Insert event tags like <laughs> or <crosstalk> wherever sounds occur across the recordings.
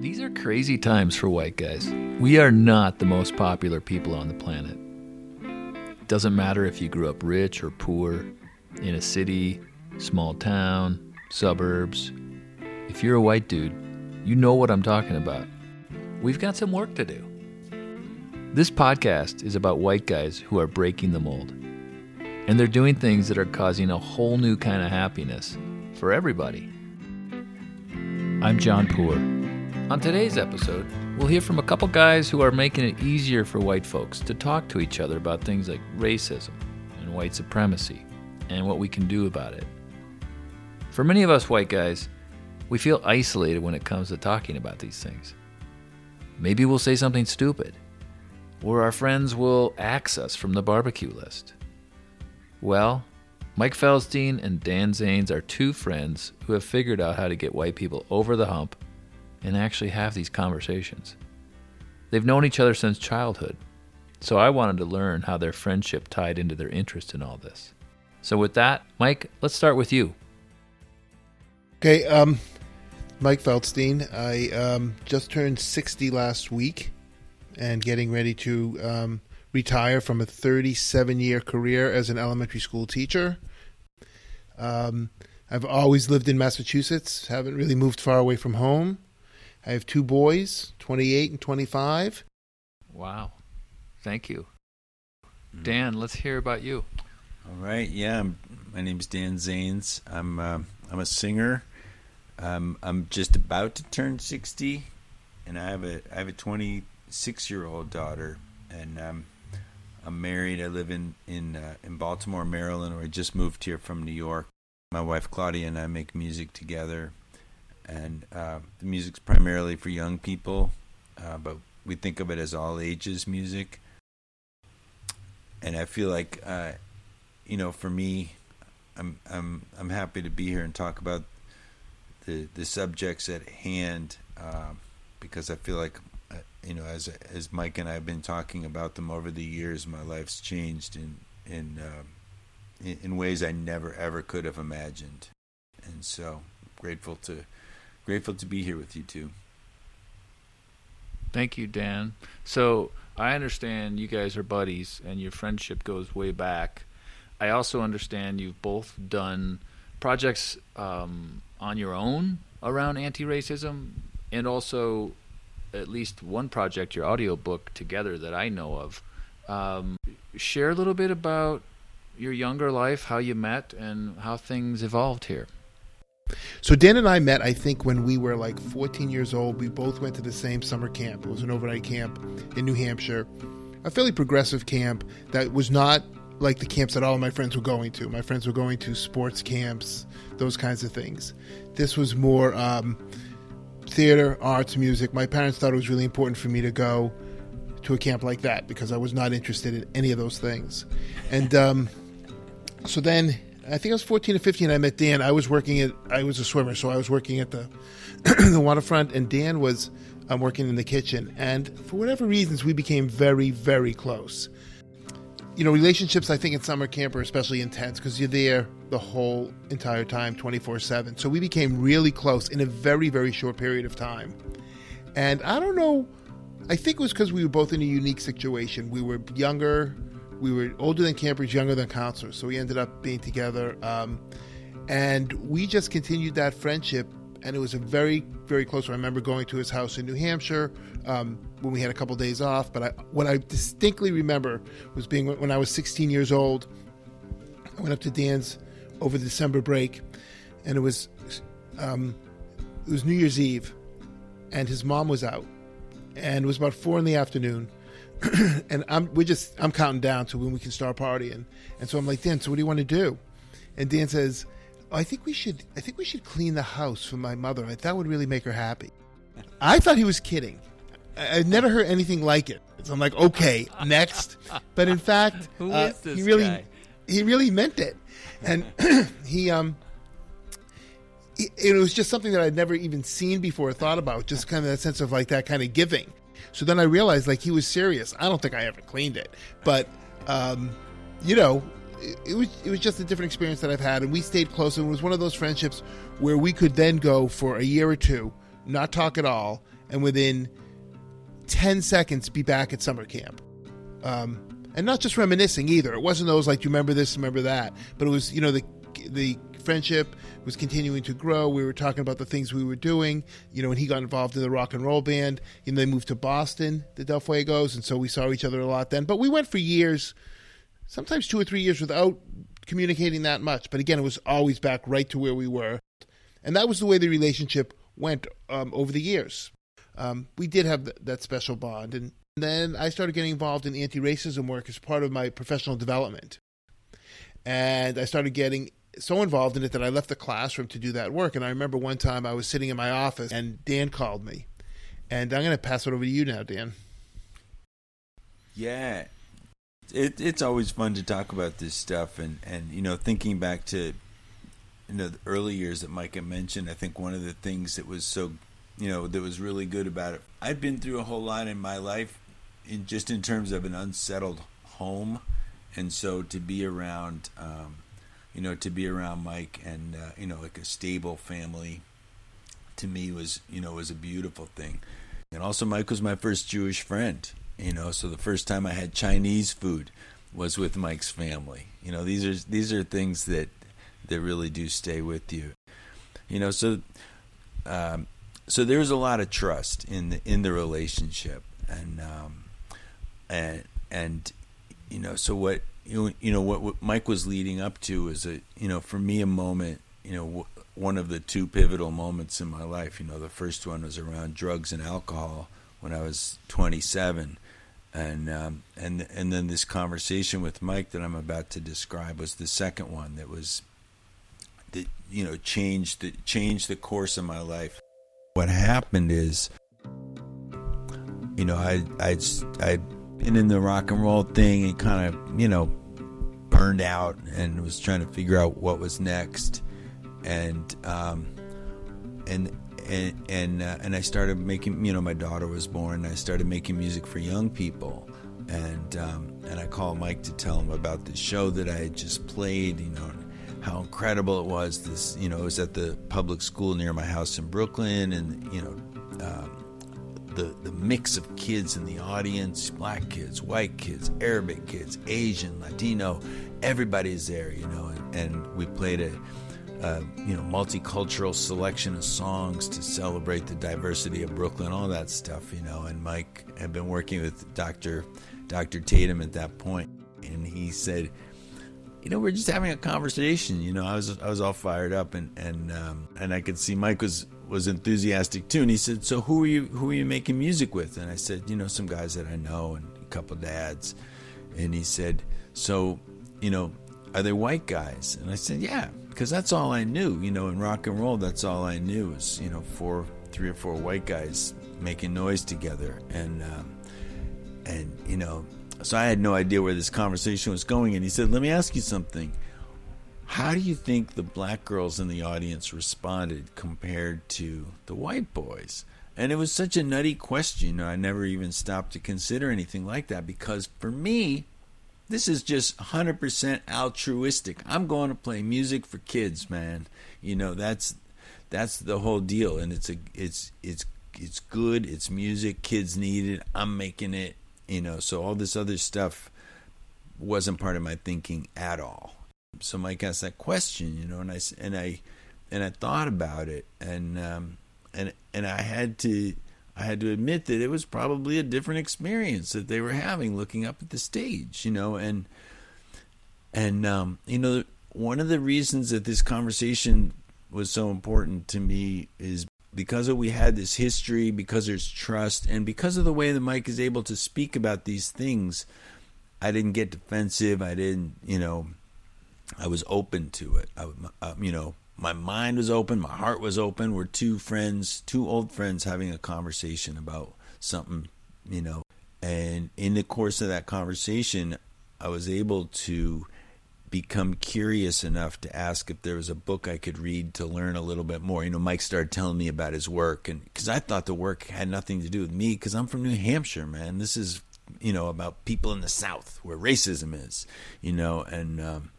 These are crazy times for white guys. We are not the most popular people on the planet. It doesn't matter if you grew up rich or poor, in a city, small town, suburbs. If you're a white dude, you know what I'm talking about. We've got some work to do. This podcast is about white guys who are breaking the mold. And they're doing things that are causing a whole new kind of happiness for everybody. I'm John Poor. On today's episode, we'll hear from a couple guys who are making it easier for white folks to talk to each other about things like racism and white supremacy and what we can do about it. For many of us white guys, we feel isolated when it comes to talking about these things. Maybe we'll say something stupid, or our friends will axe us from the barbecue list. Well, Mike Feldstein and Dan Zanes are two friends who have figured out how to get white people over the hump and actually have these conversations. They've known each other since childhood, so I wanted to learn how their friendship tied into their interest in all this. So, with that, Mike, let's start with you. Okay, um, Mike Feldstein. I um, just turned 60 last week and getting ready to um, retire from a 37 year career as an elementary school teacher. Um, I've always lived in Massachusetts, haven't really moved far away from home. I have two boys, 28 and 25. Wow. Thank you. Dan, let's hear about you. All right, yeah, I'm, my name's Dan Zanes. I'm uh, I'm a singer. Um, I'm just about to turn 60, and I have a I have a 26 year old daughter, and um, I'm married. I live in in uh, in Baltimore, Maryland, or I just moved here from New York. My wife Claudia and I make music together, and uh, the music's primarily for young people, uh, but we think of it as all ages music. And I feel like, uh, you know, for me, I'm I'm I'm happy to be here and talk about the the subjects at hand uh, because I feel like, you know, as as Mike and I have been talking about them over the years, my life's changed in in uh, in, ways I never ever could have imagined, and so grateful to grateful to be here with you too. Thank you, Dan. So I understand you guys are buddies and your friendship goes way back. I also understand you've both done projects um, on your own around anti-racism, and also at least one project, your audiobook together that I know of. Um, share a little bit about your younger life, how you met, and how things evolved here. So Dan and I met, I think, when we were like 14 years old. We both went to the same summer camp. It was an overnight camp in New Hampshire, a fairly progressive camp that was not like the camps that all of my friends were going to. My friends were going to sports camps, those kinds of things. This was more um, theater, arts, music. My parents thought it was really important for me to go to a camp like that because I was not interested in any of those things. And um, so then I think I was 14 or 15. I met Dan. I was working at, I was a swimmer, so I was working at the, <clears throat> the waterfront, and Dan was um, working in the kitchen. And for whatever reasons, we became very, very close. You know, relationships, I think, in summer camp are especially intense because you're there the whole entire time, 24 7. So we became really close in a very, very short period of time. And I don't know, I think it was because we were both in a unique situation. We were younger, we were older than campers, younger than counselors, so we ended up being together. Um, and we just continued that friendship, and it was a very, very close. I remember going to his house in New Hampshire um, when we had a couple days off. But I, what I distinctly remember was being when I was 16 years old. I went up to Dan's over the December break, and it was um, it was New Year's Eve, and his mom was out, and it was about four in the afternoon <clears throat> and I'm we're just I'm counting down to when we can start partying. And so I'm like, Dan, so what do you want to do? And Dan says, oh, I think we should I think we should clean the house for my mother. I thought would really make her happy. I thought he was kidding. I, would never heard anything like it. So I'm like, okay, next. But in fact, <laughs> uh, he really guy? he really meant it. And <clears throat> he um it, it was just something that I'd never even seen before or thought about, just kind of that sense of like that kind of giving. So then I realized like he was serious. I don't think I ever cleaned it, but um, you know, it, it was it was just a different experience that I've had, and we stayed close. And it was one of those friendships where we could then go for a year or two, not talk at all, and within ten seconds be back at summer camp. Um, and not just reminiscing either. It wasn't those like, "Do you remember this? Remember that?" But it was, you know, the the friendship was continuing to grow. We were talking about the things we were doing, you know, when he got involved in the rock and roll band. And they moved to Boston, the Del Fuegos, and so we saw each other a lot then. But we went for years, sometimes two or three years without communicating that much. But again, it was always back right to where we were. And that was the way the relationship went um, over the years. Um, we did have th- that special bond. And then I started getting involved in anti racism work as part of my professional development. And I started getting so involved in it that I left the classroom to do that work. And I remember one time I was sitting in my office and Dan called me. And I'm going to pass it over to you now, Dan. Yeah. It, it's always fun to talk about this stuff. And, and, you know, thinking back to, you know, the early years that Micah mentioned, I think one of the things that was so, you know, that was really good about it, I'd been through a whole lot in my life in just in terms of an unsettled home. And so to be around, um, you know, to be around Mike and uh, you know, like a stable family, to me was you know was a beautiful thing. And also, Mike was my first Jewish friend. You know, so the first time I had Chinese food was with Mike's family. You know, these are these are things that that really do stay with you. You know, so um, so there's a lot of trust in the in the relationship, and um, and and you know, so what you you know what, what Mike was leading up to is a you know for me a moment you know w- one of the two pivotal moments in my life. You know, the first one was around drugs and alcohol when I was 27, and um, and and then this conversation with Mike that I'm about to describe was the second one that was that you know changed the changed the course of my life. What happened is, you know, I I I been in the rock and roll thing and kind of, you know, burned out and was trying to figure out what was next. And, um, and, and, and, uh, and I started making, you know, my daughter was born. I started making music for young people. And, um, and I called Mike to tell him about the show that I had just played, you know, how incredible it was. This, you know, it was at the public school near my house in Brooklyn, and you know, um, the, the mix of kids in the audience black kids, white kids, Arabic kids, Asian, Latino, everybody's there, you know. And, and we played a, you know, multicultural selection of songs to celebrate the diversity of Brooklyn, all that stuff, you know. And Mike had been working with Dr. Dr. Tatum at that point, and he said, you know, we're just having a conversation. You know, I was I was all fired up, and and um, and I could see Mike was was enthusiastic too. And he said, "So who are you who are you making music with?" And I said, "You know, some guys that I know and a couple dads." And he said, "So, you know, are they white guys?" And I said, "Yeah, because that's all I knew. You know, in rock and roll, that's all I knew was you know four, three or four white guys making noise together, and um, and you know." So I had no idea where this conversation was going, and he said, "Let me ask you something. How do you think the black girls in the audience responded compared to the white boys?" And it was such a nutty question. I never even stopped to consider anything like that because for me, this is just 100% altruistic. I'm going to play music for kids, man. You know, that's that's the whole deal and it's a it's it's it's good, it's music, kids need it. I'm making it you know so all this other stuff wasn't part of my thinking at all. So mike asked that question you know and i and i and i thought about it and um and and i had to i had to admit that it was probably a different experience that they were having looking up at the stage you know and and um you know one of the reasons that this conversation was so important to me is because of we had this history, because there's trust, and because of the way that Mike is able to speak about these things, I didn't get defensive. I didn't, you know, I was open to it. I, uh, you know, my mind was open, my heart was open. We're two friends, two old friends having a conversation about something, you know. And in the course of that conversation, I was able to become curious enough to ask if there was a book I could read to learn a little bit more. You know, Mike started telling me about his work, and because I thought the work had nothing to do with me, because I'm from New Hampshire, man. This is you know about people in the South where racism is, you know, and um,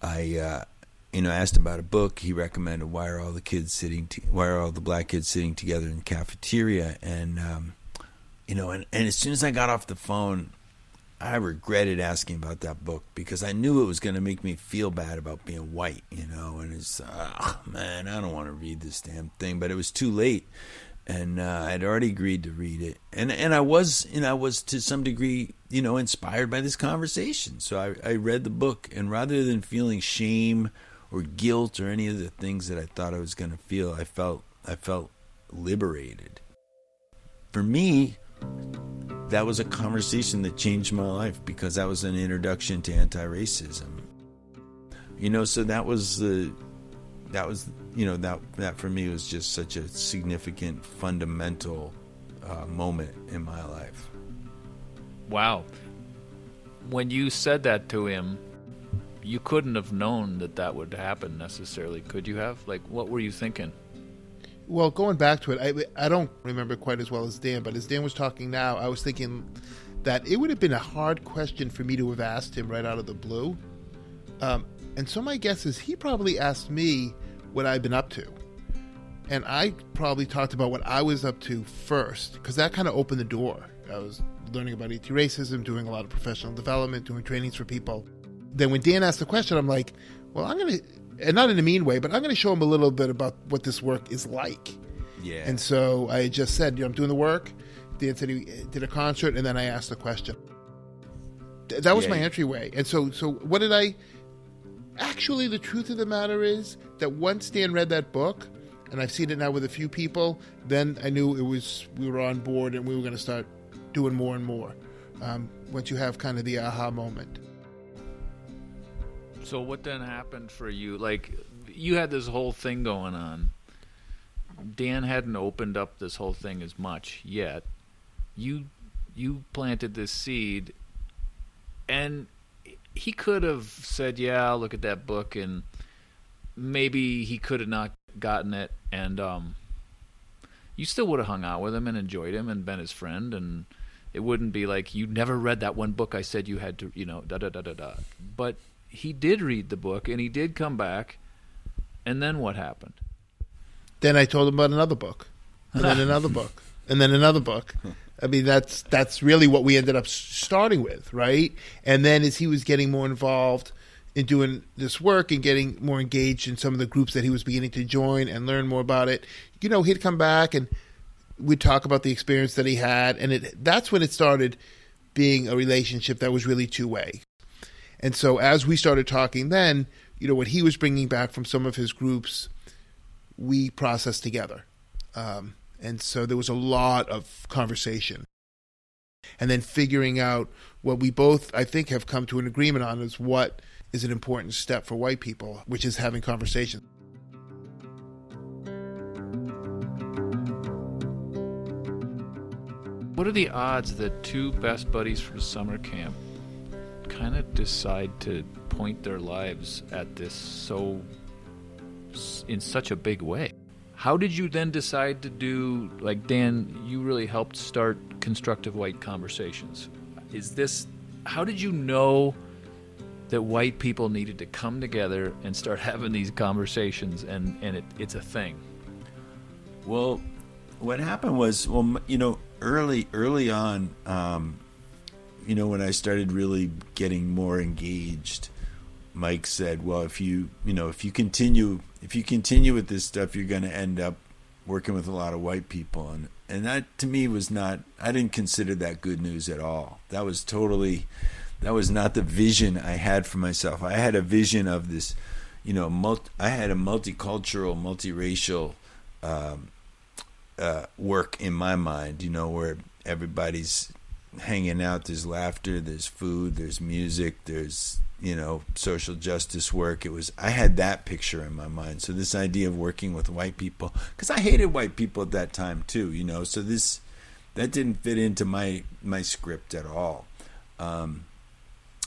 I. Uh, you know, asked about a book. He recommended "Why Are All the Kids Sitting? To, Why Are All the Black Kids Sitting Together in the Cafeteria?" And um, you know, and, and as soon as I got off the phone, I regretted asking about that book because I knew it was going to make me feel bad about being white, you know. And it's, oh, man, I don't want to read this damn thing. But it was too late, and uh, I'd already agreed to read it, and and I was, and I was to some degree, you know, inspired by this conversation. So I, I read the book, and rather than feeling shame or guilt or any of the things that I thought I was going to feel, I felt I felt liberated. For me, that was a conversation that changed my life because that was an introduction to anti-racism. You know, so that was the that was you know that that for me was just such a significant fundamental uh, moment in my life. Wow. When you said that to him, you couldn't have known that that would happen necessarily, could you have? Like, what were you thinking? Well, going back to it, I, I don't remember quite as well as Dan, but as Dan was talking now, I was thinking that it would have been a hard question for me to have asked him right out of the blue. Um, and so my guess is he probably asked me what I've been up to. And I probably talked about what I was up to first, because that kind of opened the door. I was learning about anti racism, doing a lot of professional development, doing trainings for people. Then when Dan asked the question, I'm like, well, I'm going to and not in a mean way, but I'm going to show him a little bit about what this work is like. Yeah. And so I just said, you know, I'm doing the work. Dan said he did a concert, and then I asked the question. That was yeah, my entryway. And so, so what did I? Actually, the truth of the matter is that once Dan read that book, and I've seen it now with a few people, then I knew it was we were on board and we were going to start doing more and more. Um, once you have kind of the aha moment. So what then happened for you? Like you had this whole thing going on. Dan hadn't opened up this whole thing as much yet. You you planted this seed and he could have said, "Yeah, I'll look at that book," and maybe he could have not gotten it, and um, you still would have hung out with him and enjoyed him and been his friend, and it wouldn't be like you never read that one book I said you had to, you know, da da da da da. But he did read the book and he did come back. And then what happened? Then I told him about another book, and then <laughs> another book, and then another book. I mean, that's that's really what we ended up starting with, right? And then as he was getting more involved in doing this work and getting more engaged in some of the groups that he was beginning to join and learn more about it, you know, he'd come back and we'd talk about the experience that he had, and it that's when it started being a relationship that was really two way. And so as we started talking then, you know, what he was bringing back from some of his groups, we processed together. Um, and so there was a lot of conversation. And then figuring out what we both, I think, have come to an agreement on is what is an important step for white people, which is having conversations. What are the odds that two best buddies from summer camp kind of decide to point their lives at this so in such a big way. How did you then decide to do like Dan, you really helped start constructive white conversations. Is this how did you know that white people needed to come together and start <laughs> having these conversations and and it, it's a thing? Well, what happened was well you know early early on um, you know, when I started really getting more engaged, Mike said, "Well, if you, you know, if you continue, if you continue with this stuff, you're going to end up working with a lot of white people." And and that to me was not. I didn't consider that good news at all. That was totally. That was not the vision I had for myself. I had a vision of this, you know, multi, I had a multicultural, multiracial um, uh, work in my mind. You know, where everybody's hanging out. There's laughter. There's food. There's music. There's you know social justice work. It was I had that picture in my mind. So this idea of working with white people, because I hated white people at that time too. You know, so this that didn't fit into my my script at all. Um,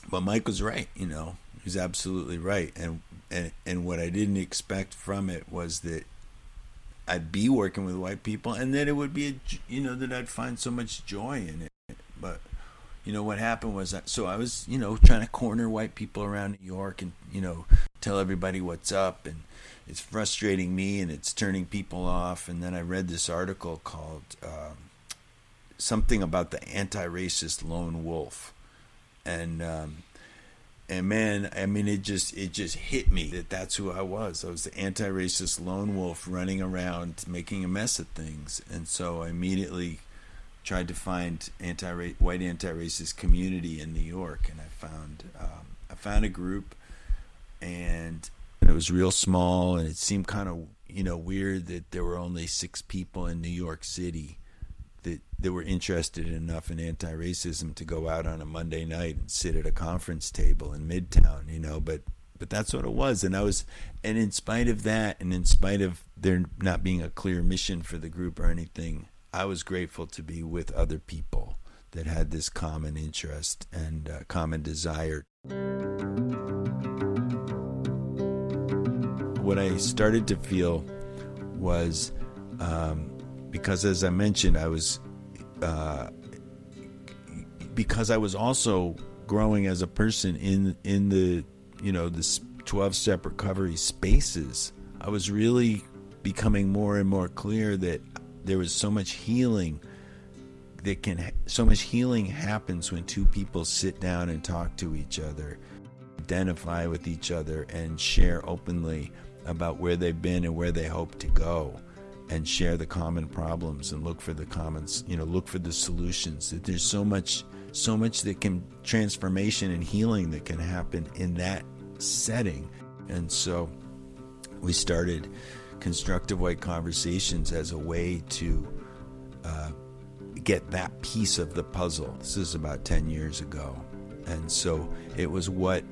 but Mike was right. You know, he's absolutely right. And and and what I didn't expect from it was that I'd be working with white people, and that it would be, a, you know, that I'd find so much joy in it. But you know, what happened was that, so I was, you know, trying to corner white people around New York and, you know, tell everybody what's up. And it's frustrating me and it's turning people off. And then I read this article called um, something about the anti racist lone wolf. And, um, and man, I mean, it just it just hit me that that's who I was. I was the anti-racist lone wolf running around making a mess of things, and so I immediately tried to find anti white anti-racist community in New York, and I found um, I found a group, and it was real small, and it seemed kind of you know weird that there were only six people in New York City that that were interested enough in anti-racism to go out on a Monday night and sit at a conference table in Midtown, you know, but but that's what it was and I was and in spite of that and in spite of there not being a clear mission for the group or anything, I was grateful to be with other people that had this common interest and uh, common desire. What I started to feel was um, because as I mentioned, I was uh, because I was also growing as a person in in the you know this twelve step recovery spaces. I was really becoming more and more clear that there was so much healing that can so much healing happens when two people sit down and talk to each other identify with each other and share openly about where they've been and where they hope to go and share the common problems and look for the commons you know look for the solutions. That there's so much so much that can transformation and healing that can happen in that setting. And so we started constructive white conversations as a way to uh, get that piece of the puzzle this is about 10 years ago and so it was what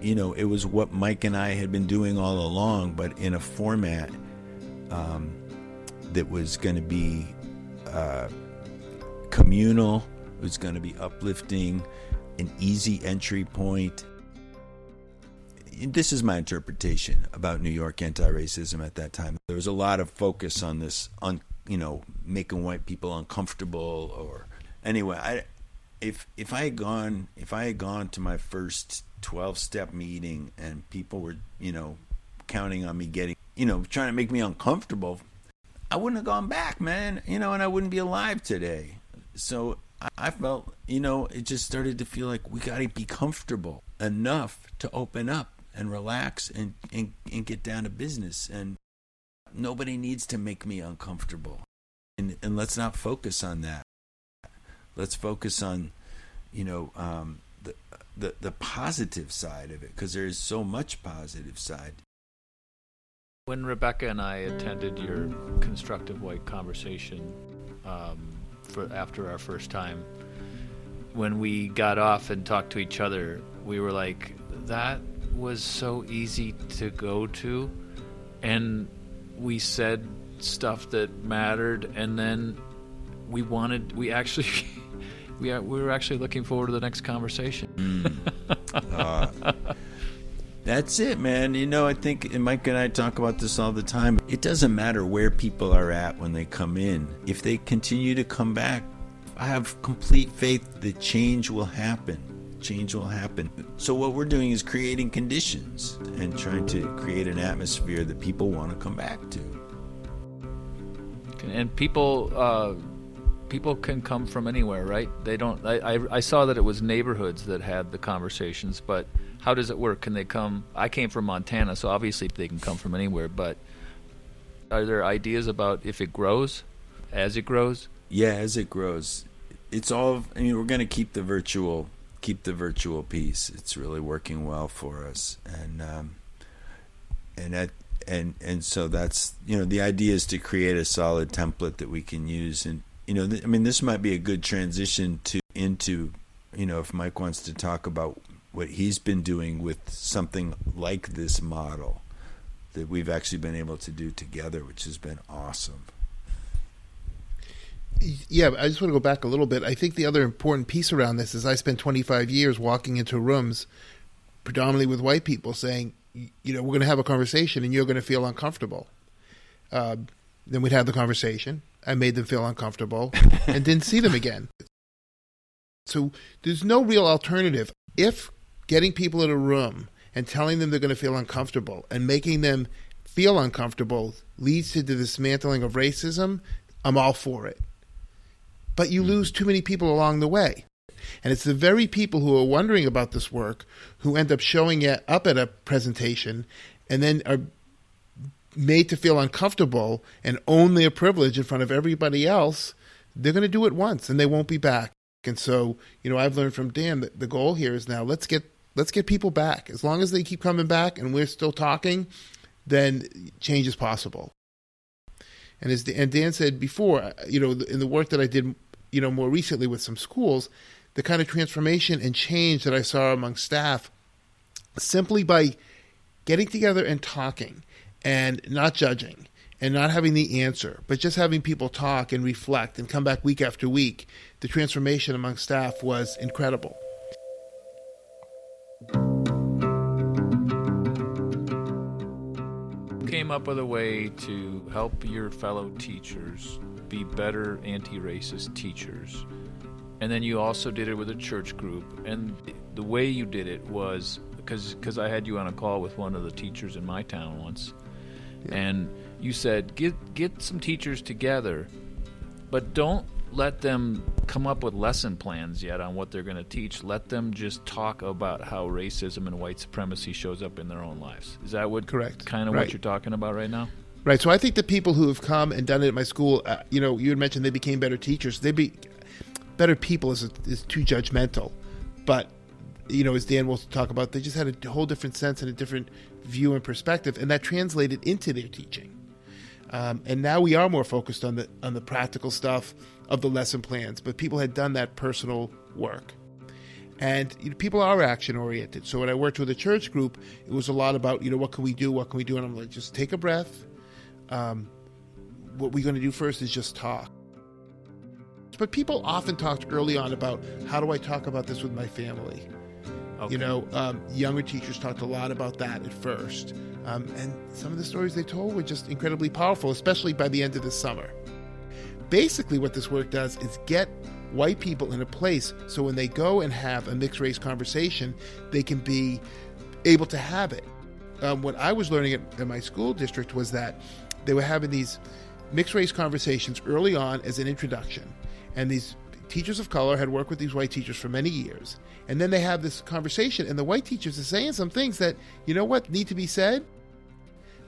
you know it was what mike and i had been doing all along but in a format um, that was going to be uh, communal, it was going to be uplifting, an easy entry point. This is my interpretation about New York anti-racism at that time. There was a lot of focus on this, on you know, making white people uncomfortable, or anyway. I, if if I had gone if I had gone to my first twelve step meeting and people were you know counting on me getting you know trying to make me uncomfortable I wouldn't have gone back, man. You know, and I wouldn't be alive today. So I felt, you know, it just started to feel like we got to be comfortable enough to open up and relax and, and, and get down to business. And nobody needs to make me uncomfortable. And, and let's not focus on that. Let's focus on, you know, um, the, the, the positive side of it because there is so much positive side. When Rebecca and I attended your constructive white conversation um, for after our first time, when we got off and talked to each other, we were like, "That was so easy to go to," and we said stuff that mattered, and then we wanted, we actually. <laughs> we, are, we were actually looking forward to the next conversation. Mm. <laughs> Uh, that's it, man. You know, I think Mike and I talk about this all the time. It doesn't matter where people are at when they come in. If they continue to come back, I have complete faith that change will happen. Change will happen. So, what we're doing is creating conditions and trying to create an atmosphere that people want to come back to. And people, uh, people can come from anywhere, right? They don't. I, I, I saw that it was neighborhoods that had the conversations, but how does it work? Can they come? I came from Montana, so obviously they can come from anywhere. But are there ideas about if it grows, as it grows? Yeah, as it grows, it's all. I mean, we're going to keep the virtual, keep the virtual piece. It's really working well for us, and um, and that and and so that's you know the idea is to create a solid template that we can use and you know th- I mean this might be a good transition to into you know if Mike wants to talk about what he's been doing with something like this model that we've actually been able to do together, which has been awesome. Yeah, I just want to go back a little bit. I think the other important piece around this is I spent 25 years walking into rooms, predominantly with white people, saying, you know, we're going to have a conversation and you're going to feel uncomfortable. Uh, then we'd have the conversation. I made them feel uncomfortable <laughs> and didn't see them again. So there's no real alternative. If getting people in a room and telling them they're going to feel uncomfortable and making them feel uncomfortable leads to the dismantling of racism, I'm all for it. But you lose too many people along the way. And it's the very people who are wondering about this work who end up showing it up at a presentation and then are made to feel uncomfortable and own their privilege in front of everybody else. They're going to do it once and they won't be back. And so, you know, I've learned from Dan that the goal here is now let's get let's get people back. As long as they keep coming back and we're still talking, then change is possible. And as and Dan said before, you know, in the work that I did, you know, more recently with some schools, the kind of transformation and change that I saw among staff simply by getting together and talking and not judging and not having the answer, but just having people talk and reflect and come back week after week, the transformation among staff was incredible. Came up with a way to help your fellow teachers be better anti racist teachers. And then you also did it with a church group. And the way you did it was because I had you on a call with one of the teachers in my town once. Yeah. And you said get get some teachers together, but don't let them come up with lesson plans yet on what they're going to teach. Let them just talk about how racism and white supremacy shows up in their own lives. Is that what correct? Kind of right. what you're talking about right now. Right. So I think the people who have come and done it at my school, uh, you know, you had mentioned they became better teachers. They be better people is is too judgmental, but you know, as Dan will talk about, they just had a whole different sense and a different view and perspective, and that translated into their teaching. Um, and now we are more focused on the on the practical stuff of the lesson plans, but people had done that personal work. And you know, people are action oriented. So when I worked with a church group, it was a lot about you know what can we do, what can we do, and I'm like, just take a breath. Um, what we're going to do first is just talk. But people often talked early on about how do I talk about this with my family. Okay. You know, um, younger teachers talked a lot about that at first. Um, and some of the stories they told were just incredibly powerful, especially by the end of the summer. Basically, what this work does is get white people in a place so when they go and have a mixed race conversation, they can be able to have it. Um, what I was learning at, at my school district was that they were having these mixed race conversations early on as an introduction. And these teachers of color had worked with these white teachers for many years. And then they have this conversation, and the white teachers are saying some things that, you know what, need to be said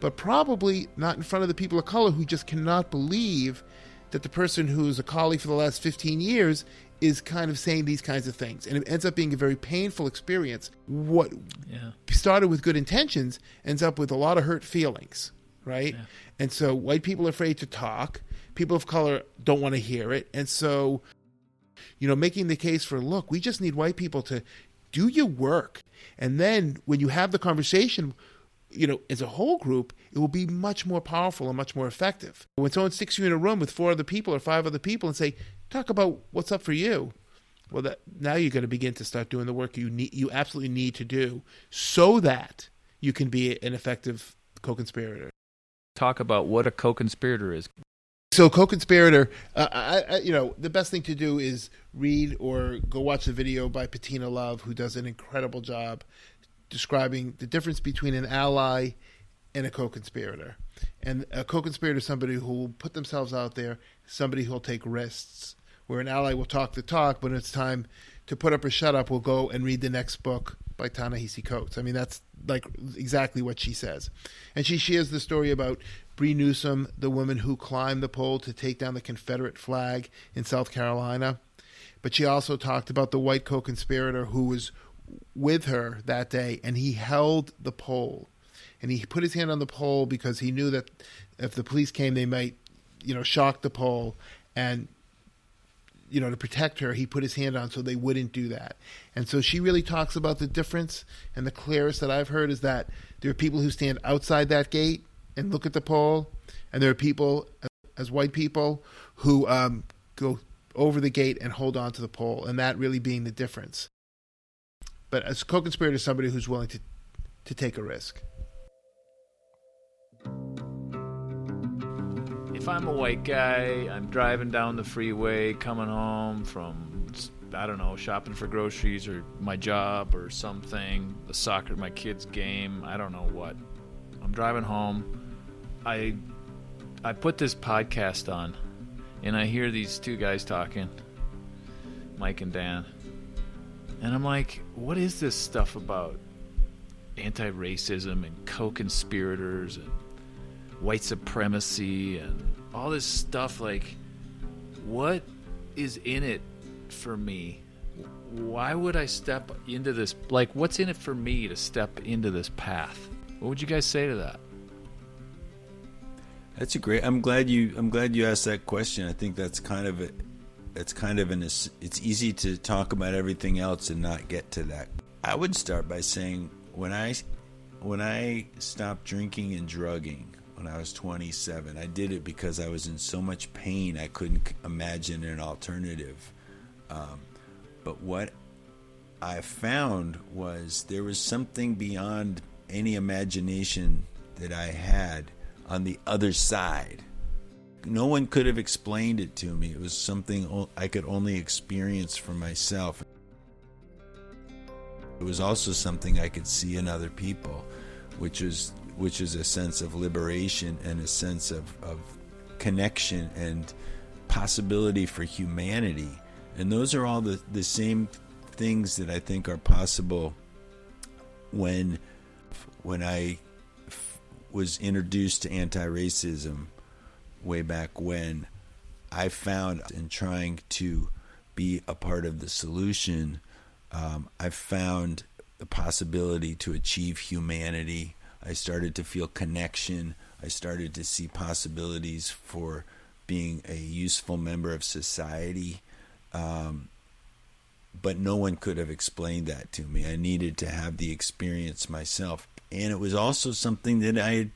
but probably not in front of the people of color who just cannot believe that the person who's a colleague for the last 15 years is kind of saying these kinds of things. And it ends up being a very painful experience. What yeah. started with good intentions ends up with a lot of hurt feelings, right? Yeah. And so white people are afraid to talk. People of color don't want to hear it. And so, you know, making the case for look, we just need white people to do your work. And then when you have the conversation you know, as a whole group, it will be much more powerful and much more effective. When someone sticks you in a room with four other people or five other people and say, "Talk about what's up for you," well, that now you're going to begin to start doing the work you need, you absolutely need to do, so that you can be an effective co-conspirator. Talk about what a co-conspirator is. So, co-conspirator, uh, I, I, you know, the best thing to do is read or go watch the video by Bettina Love, who does an incredible job describing the difference between an ally and a co-conspirator. And a co-conspirator is somebody who will put themselves out there, somebody who will take risks. Where an ally will talk the talk, but it's time to put up or shut up, will go and read the next book by Ta-Nehisi Coates. I mean, that's like exactly what she says. And she shares the story about Bree Newsom, the woman who climbed the pole to take down the Confederate flag in South Carolina. But she also talked about the white co conspirator who was with her that day, and he held the pole, and he put his hand on the pole because he knew that if the police came, they might, you know, shock the pole, and you know, to protect her, he put his hand on so they wouldn't do that. And so she really talks about the difference. And the clearest that I've heard is that there are people who stand outside that gate and look at the pole, and there are people, as white people, who um, go over the gate and hold on to the pole, and that really being the difference. But as co-conspirator is somebody who's willing to to take a risk. If I'm a white guy, I'm driving down the freeway, coming home from I don't know, shopping for groceries or my job or something, the soccer, my kid's game, I don't know what. I'm driving home. I I put this podcast on and I hear these two guys talking, Mike and Dan. And I'm like, what is this stuff about anti racism and co conspirators and white supremacy and all this stuff? Like, what is in it for me? Why would I step into this? Like, what's in it for me to step into this path? What would you guys say to that? That's a great. I'm glad you. I'm glad you asked that question. I think that's kind of a. It's kind of an. It's easy to talk about everything else and not get to that. I would start by saying when I, when I stopped drinking and drugging when I was 27, I did it because I was in so much pain I couldn't imagine an alternative. Um, but what I found was there was something beyond any imagination that I had on the other side. No one could have explained it to me. It was something I could only experience for myself. It was also something I could see in other people, which is which is a sense of liberation and a sense of, of connection and possibility for humanity. And those are all the, the same things that I think are possible when when I was introduced to anti-racism way back when, I found in trying to be a part of the solution, um, I found the possibility to achieve humanity. I started to feel connection. I started to see possibilities for being a useful member of society. Um, but no one could have explained that to me. I needed to have the experience myself and it was also something that I had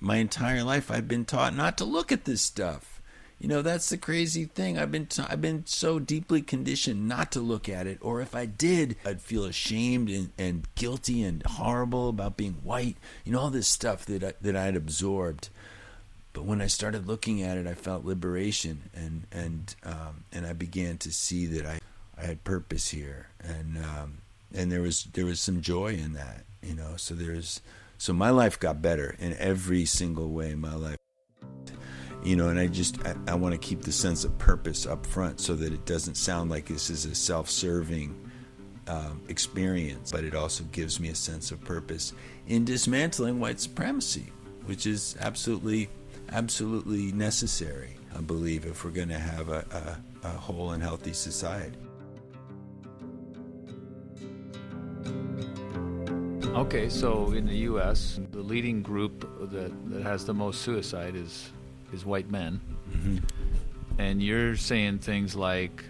my entire life I've been taught not to look at this stuff. You know, that's the crazy thing. I've been i I've been so deeply conditioned not to look at it, or if I did, I'd feel ashamed and, and guilty and horrible about being white. You know, all this stuff that I, that I'd absorbed. But when I started looking at it, I felt liberation, and and um, and I began to see that I I had purpose here, and um, and there was there was some joy in that you know so there's so my life got better in every single way my life you know and i just i, I want to keep the sense of purpose up front so that it doesn't sound like this is a self-serving um, experience but it also gives me a sense of purpose in dismantling white supremacy which is absolutely absolutely necessary i believe if we're going to have a, a, a whole and healthy society Okay, so in the U.S., the leading group that, that has the most suicide is is white men, mm-hmm. and you're saying things like,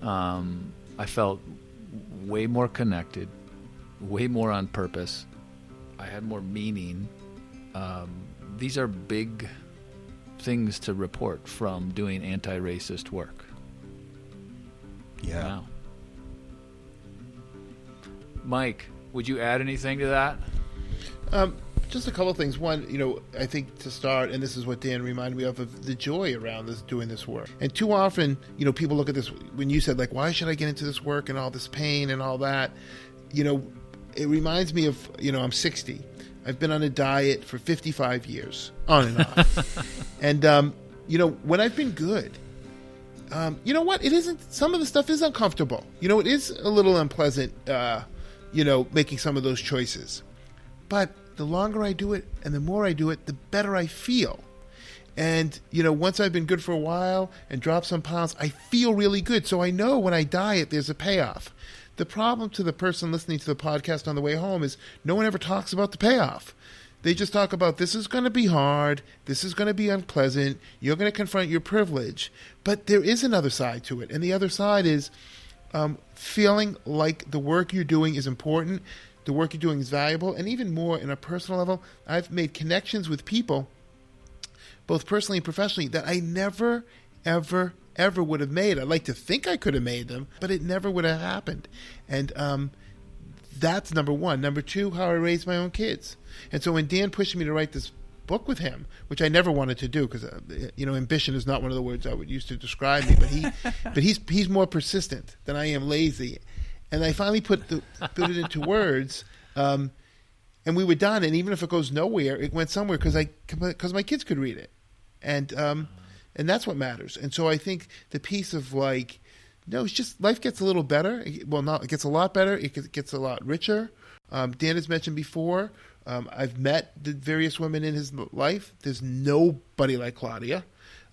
um, "I felt way more connected, way more on purpose. I had more meaning." Um, these are big things to report from doing anti-racist work. Yeah. Wow. Mike, would you add anything to that? Um, just a couple of things. One, you know, I think to start, and this is what Dan reminded me of, of the joy around this doing this work. And too often, you know, people look at this when you said like, why should I get into this work and all this pain and all that? You know, it reminds me of you know, I'm 60. I've been on a diet for 55 years, on and off. <laughs> and um, you know, when I've been good, um, you know what? It isn't. Some of the stuff is uncomfortable. You know, it is a little unpleasant. Uh, you know, making some of those choices. But the longer I do it and the more I do it, the better I feel. And, you know, once I've been good for a while and dropped some pounds, I feel really good. So I know when I diet, there's a payoff. The problem to the person listening to the podcast on the way home is no one ever talks about the payoff. They just talk about this is going to be hard, this is going to be unpleasant, you're going to confront your privilege. But there is another side to it. And the other side is um, feeling like the work you're doing is important, the work you're doing is valuable, and even more in a personal level, I've made connections with people, both personally and professionally, that I never, ever, ever would have made. I'd like to think I could have made them, but it never would have happened. And um, that's number one. Number two, how I raised my own kids. And so when Dan pushed me to write this book with him, which I never wanted to do because uh, you know ambition is not one of the words I would use to describe me. But he, <laughs> but he's he's more persistent than I am lazy, and I finally put the put it into words. Um, and we were done. And even if it goes nowhere, it went somewhere because I because my kids could read it, and um, and that's what matters. And so I think the piece of like, no, it's just life gets a little better. Well, not it gets a lot better. It gets a lot richer. Um, Dan has mentioned before. Um, I've met the various women in his life. There's nobody like Claudia.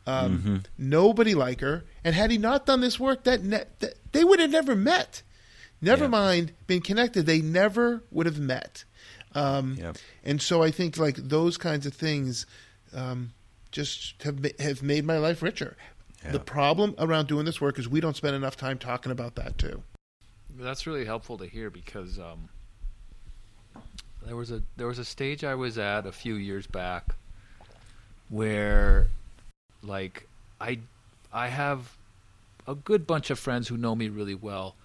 Um, mm-hmm. Nobody like her. And had he not done this work, that, ne- that they would have never met. Never yeah. mind been connected. They never would have met. Um, yep. And so I think like those kinds of things um, just have have made my life richer. Yeah. The problem around doing this work is we don't spend enough time talking about that too. That's really helpful to hear because um, there was a there was a stage I was at a few years back where like I I have a good bunch of friends who know me really well,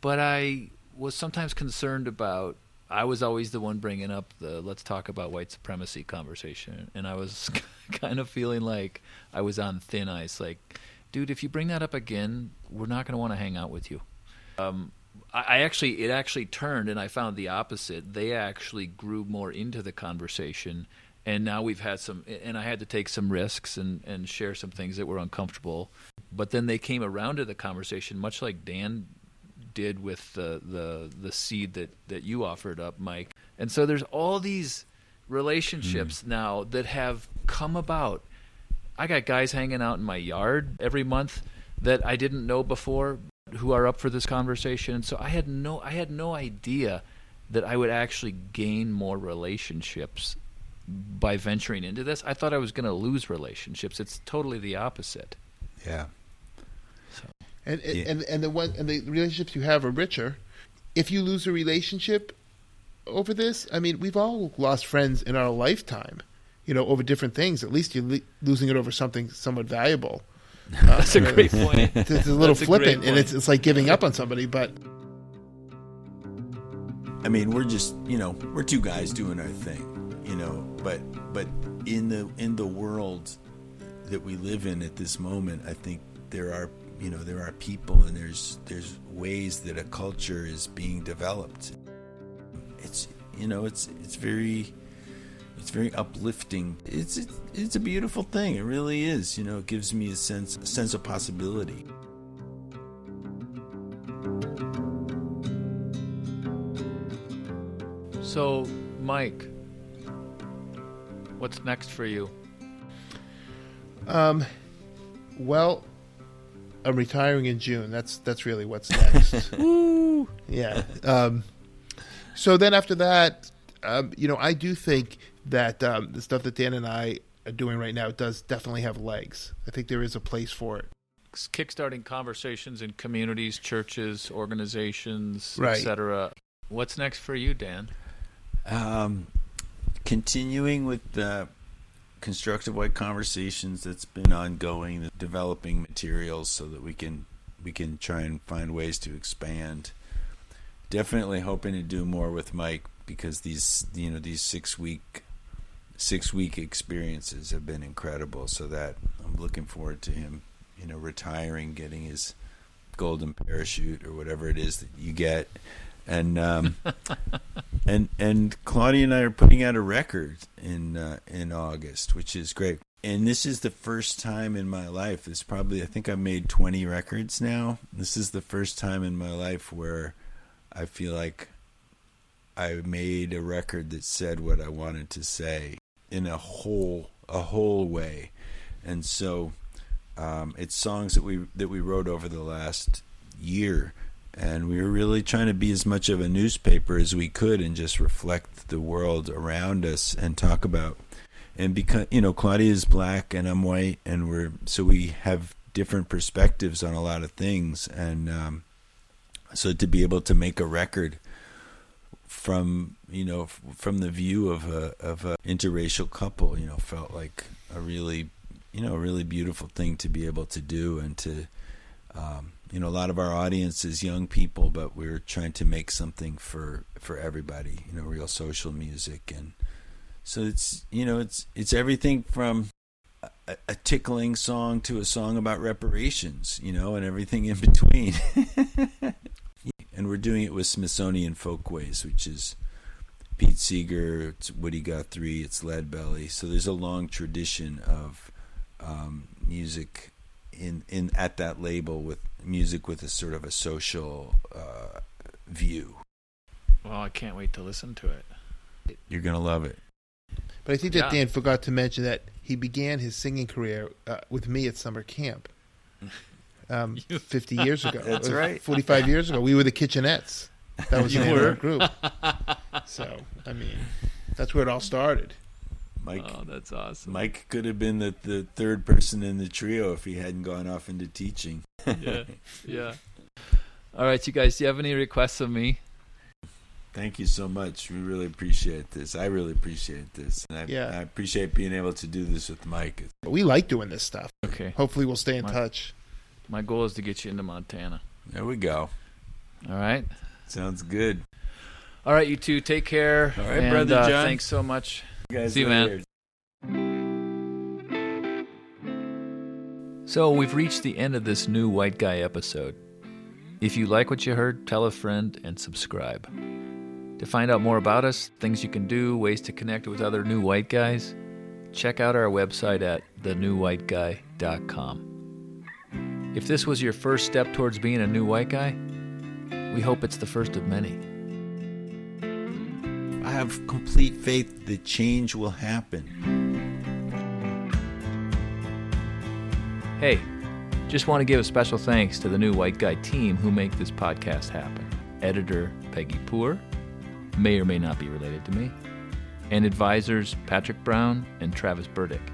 but I was sometimes concerned about I was always the one bringing up the let's talk about white supremacy conversation and I was <laughs> kind of feeling like I was on thin ice like dude if you bring that up again we're not going to want to hang out with you um, I actually it actually turned and I found the opposite. They actually grew more into the conversation and now we've had some and I had to take some risks and, and share some things that were uncomfortable. But then they came around to the conversation much like Dan did with the the, the seed that, that you offered up, Mike. And so there's all these relationships mm. now that have come about. I got guys hanging out in my yard every month that I didn't know before who are up for this conversation. And so I had no I had no idea that I would actually gain more relationships by venturing into this. I thought I was going to lose relationships. It's totally the opposite. Yeah. So. And and, yeah. and and the one and the relationships you have are richer. If you lose a relationship over this, I mean, we've all lost friends in our lifetime. You know, over different things. At least you're le- losing it over something somewhat valuable. <laughs> Uh, That's a great point. It's, a little That's flippant, a and it's it's like giving up on somebody. But I mean, we're just you know we're two guys doing our thing, you know. But but in the in the world that we live in at this moment, I think there are you know there are people and there's there's ways that a culture is being developed. It's you know it's it's very it's very uplifting. It's, it's it's a beautiful thing. It really is. You know, it gives me a sense a sense of possibility. So, Mike, what's next for you? Um, well, I'm retiring in June. That's that's really what's next. <laughs> Woo! Yeah. Um, so then after that, um, you know, I do think that um, the stuff that Dan and I are doing right now does definitely have legs. I think there is a place for it. Kickstarting conversations in communities, churches, organizations, right. etc. What's next for you, Dan? Um, continuing with the constructive white conversations that's been ongoing, developing materials so that we can we can try and find ways to expand. Definitely hoping to do more with Mike because these you know these six week six week experiences have been incredible. So that I'm looking forward to him, you know, retiring, getting his golden parachute or whatever it is that you get, and um, <laughs> and and Claudia and I are putting out a record in uh, in August, which is great. And this is the first time in my life. It's probably I think I've made 20 records now. This is the first time in my life where I feel like I made a record that said what I wanted to say in a whole a whole way, and so um, it's songs that we that we wrote over the last year, and we were really trying to be as much of a newspaper as we could and just reflect the world around us and talk about. And because you know Claudia is black and I'm white, and we're so we have different perspectives on a lot of things, and um, so to be able to make a record from you know from the view of a of a interracial couple you know felt like a really you know a really beautiful thing to be able to do and to um, you know a lot of our audience is young people but we're trying to make something for for everybody you know real social music and So it's you know it's it's everything from a, a tickling song to a song about reparations, you know, and everything in between. <laughs> and we're doing it with Smithsonian Folkways, which is Pete Seeger, it's Woody Guthrie, it's Lead Belly. So there's a long tradition of um, music in in at that label with music with a sort of a social uh, view. Well, I can't wait to listen to it. You're gonna love it. But I think that Yeah. Dan forgot to mention that he began his singing career uh, with me at summer camp. <laughs> Um, <laughs> 50 years ago. That's Uh, right. 45 years ago. We were the Kitchenettes. That was <laughs> the name of our group. So, I mean, that's where it all started. Mike Oh, that's awesome. Mike could have been the, the third person in the trio if he hadn't gone off into teaching. yeah, <laughs> yeah. All right, you guys. Do you have any requests of me? Thank you so much. We really appreciate this. I really appreciate this. And I, Yeah. I appreciate being able to do this with Mike. We like doing this stuff. Okay. Hopefully, we'll stay in My- touch. My goal is to get you into Montana. There we go. All right. Sounds good. All right, you two. Take care. All right, and, Brother uh, John. Thanks so much. Guys See you, man. So we've reached the end of this new White Guy episode. If you like what you heard, tell a friend and subscribe. To find out more about us, things you can do, ways to connect with other new white guys, check out our website at thenewwhiteguy.com. If this was your first step towards being a new white guy, we hope it's the first of many. I have complete faith that change will happen. Hey, just want to give a special thanks to the new White Guy team who make this podcast happen. Editor Peggy Poor, may or may not be related to me, and advisors Patrick Brown and Travis Burdick.